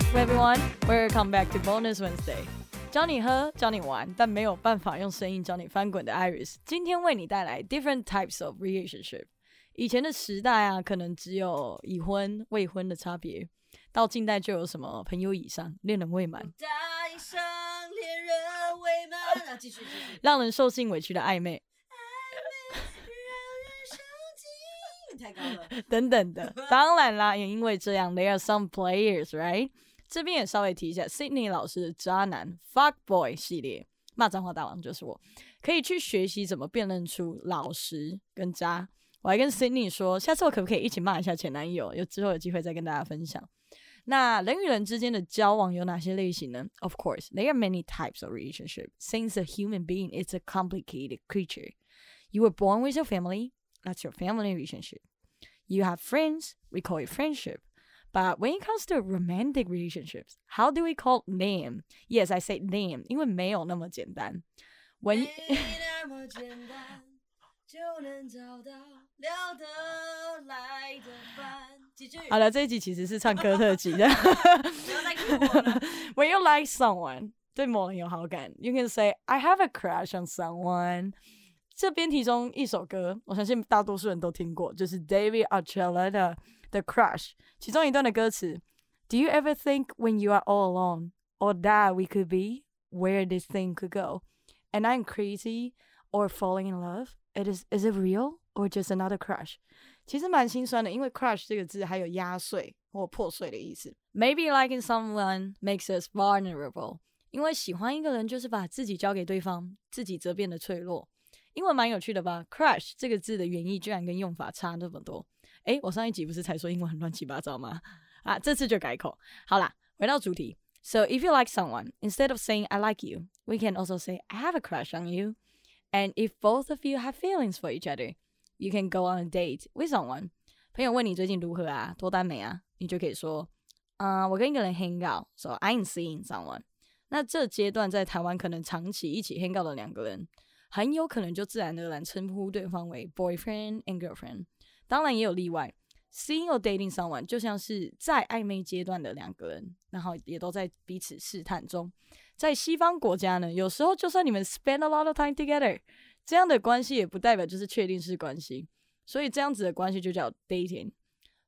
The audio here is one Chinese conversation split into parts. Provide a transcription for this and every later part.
up, everyone? Welcome back to Bonus Wednesday. 教你喝，教你玩，但没有办法用声音教你翻滚的 Iris，今天为你带来 different types of relationship。以前的时代啊，可能只有已婚、未婚的差别，到近代就有什么朋友以上、恋人未满，带上恋人未满啊，继续继续。让人受尽委屈的暧昧太高了，等等的。当然啦，也因为这样，there are some players，right？这边也稍微提一下，Sydney 老师的渣男 fuck boy 系列，骂脏话大王就是我，可以去学习怎么辨认出老实跟渣。我还跟 Sydney 说，下次我可不可以一起骂一下前男友？有之后有机会再跟大家分享。那人与人之间的交往有哪些类型呢？Of course, there are many types of relationship. Since a human being is a complicated creature, you were born with your family. That's your family relationship. You have friends. We call it friendship. But when it comes to romantic relationships, how do we call them? Yes, I say them，因为没有那么简单。When 没那么简单，就能找到聊得来的伴。几句。好了，这一集其实是唱歌特辑的。不要再给我了。 When you like someone，对某人有好感，you can say I have a crush on someone。 这编题中一首歌，我相信大多数人都听过，就是 David Archuleta 的《The Crush》，其中一段的歌词：Do you ever think when you are all alone, or that we could be where this thing could go, and I'm crazy or falling in love? It is is it real or just another crush？其实蛮心酸的，因为 crush 这个字还有压碎或破碎的意思。Maybe liking someone makes us vulnerable，因为喜欢一个人就是把自己交给对方，自己则变得脆弱。 英文蛮有趣的吧？crush 这个字的原意居然跟用法差那么多。诶，我上一集不是才说英文很乱七八糟吗？啊，这次就改口。好啦，回到主题。So if you like someone, instead of saying I like you, we can also say I have a crush on you. And if both of you have feelings for each other, you can go on a date with someone. 朋友问你最近如何啊，脱单没啊？你就可以说，啊、我跟一个人 hang out, so I'm seeing someone. 那这阶段在台湾可能长期一起 hang out 的两个人，很有可能就自然而然称呼对方为 boyfriend and girlfriend。当然也有例外，seeing or dating someone 就像是在暧昧阶段的两个人，然后也都在彼此试探中。在西方国家呢，有时候就算你们 spend a lot of time together，这样的关系也不代表就是确定式关系，所以这样子的关系就叫 dating。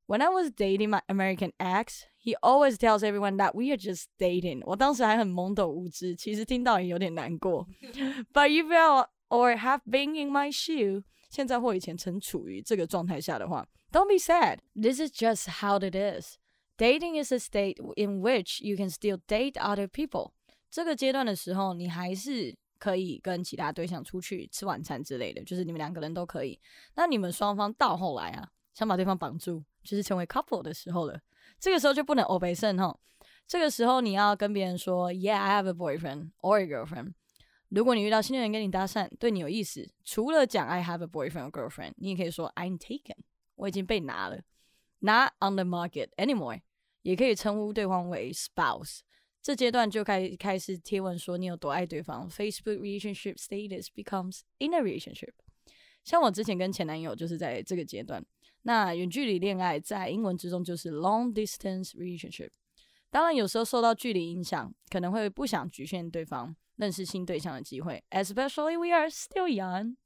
When I was dating my American ex, he always tells everyone that we are just dating. 我当时还很懵懂无知，其实听到也有点难过。But you feel or have been in my shoe，现在或以前曾处于这个状态下的话，Don't be sad. This is just how it is. Dating is a state in which you can still date other people. 这个阶段的时候，你还是可以跟其他对象出去吃晚餐之类的，就是你们两个人都可以。那你们双方到后来啊，想把对方绑住， 就是成为 couple 的时候了。这个时候就不能 obey 哈。这个时候你要跟别人说，Yeah, I have a boyfriend or a girlfriend。如果你遇到新的人跟你搭讪，对你有意思，除了讲 I have a boyfriend or girlfriend，你也可以说 I'm taken，我已经被拿了，Not on the market anymore。也可以称呼对方为 spouse。这阶段就开开始贴文说你有多爱对方，Facebook relationship status becomes in a relationship。像我之前跟前男友就是在这个阶段。那远距离恋爱在英文之中就是 long distance relationship。当然，有时候受到距离影响，可能会不想局限对方认识新对象的机会，especially we are still young。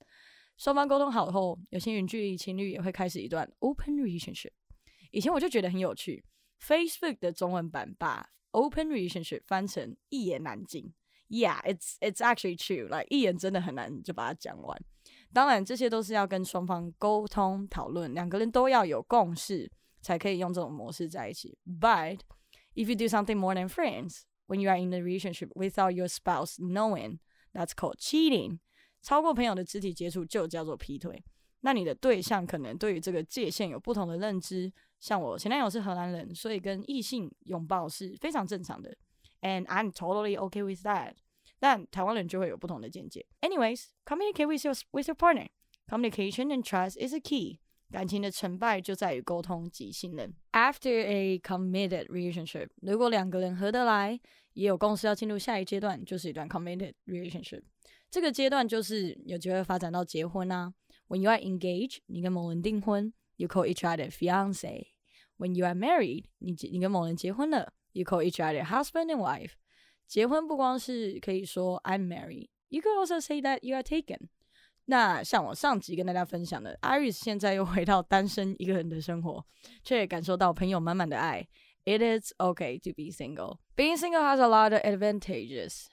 双方沟通好后，有些远距离情侣也会开始一段 open relationship。以前我就觉得很有趣，Facebook 的中文版把 open relationship 翻成一言难尽。Yeah, it's it's actually true. Like 一言真的很难就把它讲完。当然，这些都是要跟双方沟通讨论，两个人都要有共识，才可以用这种模式在一起。But if you do something more than friends, when you are in a relationship without your spouse knowing, that's called cheating. 超过朋友的肢体接触就叫做劈腿。那你的对象可能对于这个界限有不同的认知。像我前男友是荷兰人，所以跟异性拥抱是非常正常的，and I'm totally okay with that. 但台湾人就会有不同的见解。Anyways, communicate with your with your partner. Communication and trust is a key. 感情的成败就在于沟通及信任。After a committed relationship，如果两个人合得来，也有共识要进入下一阶段，就是一段 committed relationship。这个阶段就是有机会发展到结婚啊。When you are engaged，你跟某人订婚，you call each other fiance。When you are married，你你跟某人结婚了 You call each other husband and wife。 结婚不光是可以说 I'm married。You could also say that you are taken。那像我上集跟大家分享的，Iris 现在又回到单身一个人的生活，却也感受到朋友满满的爱。It is okay to be single. Being single has a lot of advantages.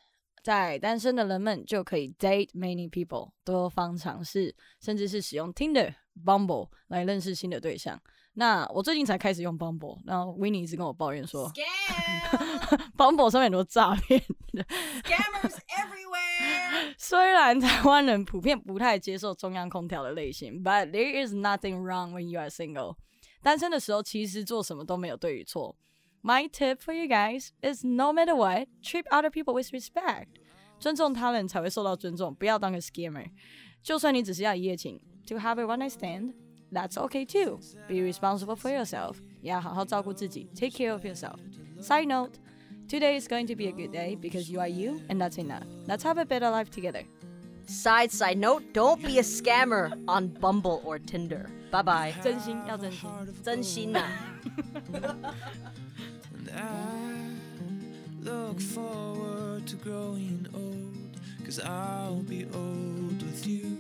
在单身的人们就可以 date many people，多方尝试，甚至是使用 Tinder、Bumble 来认识新的对象。那我最近才开始用 Bumble，然后 Winnie 一直跟我抱怨说 Scam!，Bumble 上面很多诈骗。Scammers everywhere! 虽然台湾人普遍不太接受中央空调的类型，but there is nothing wrong when you are single。单身的时候，其实做什么都没有对与错。My tip for you guys is no matter what, treat other people with respect。尊重他人才会受到尊重，不要当个 scammer。就算你只是要一夜情，to have a one night stand, that's okay too. Be responsible for yourself，也要好好照顾自己，take care of yourself. Side note. Today is going to be a good day because you are you and that's enough. Let's have a better life together. Side side note, don't be a scammer on Bumble or Tinder. Bye bye. 真心要真心。真心呐、 And I look forward to growing old, cause I'll be old with you.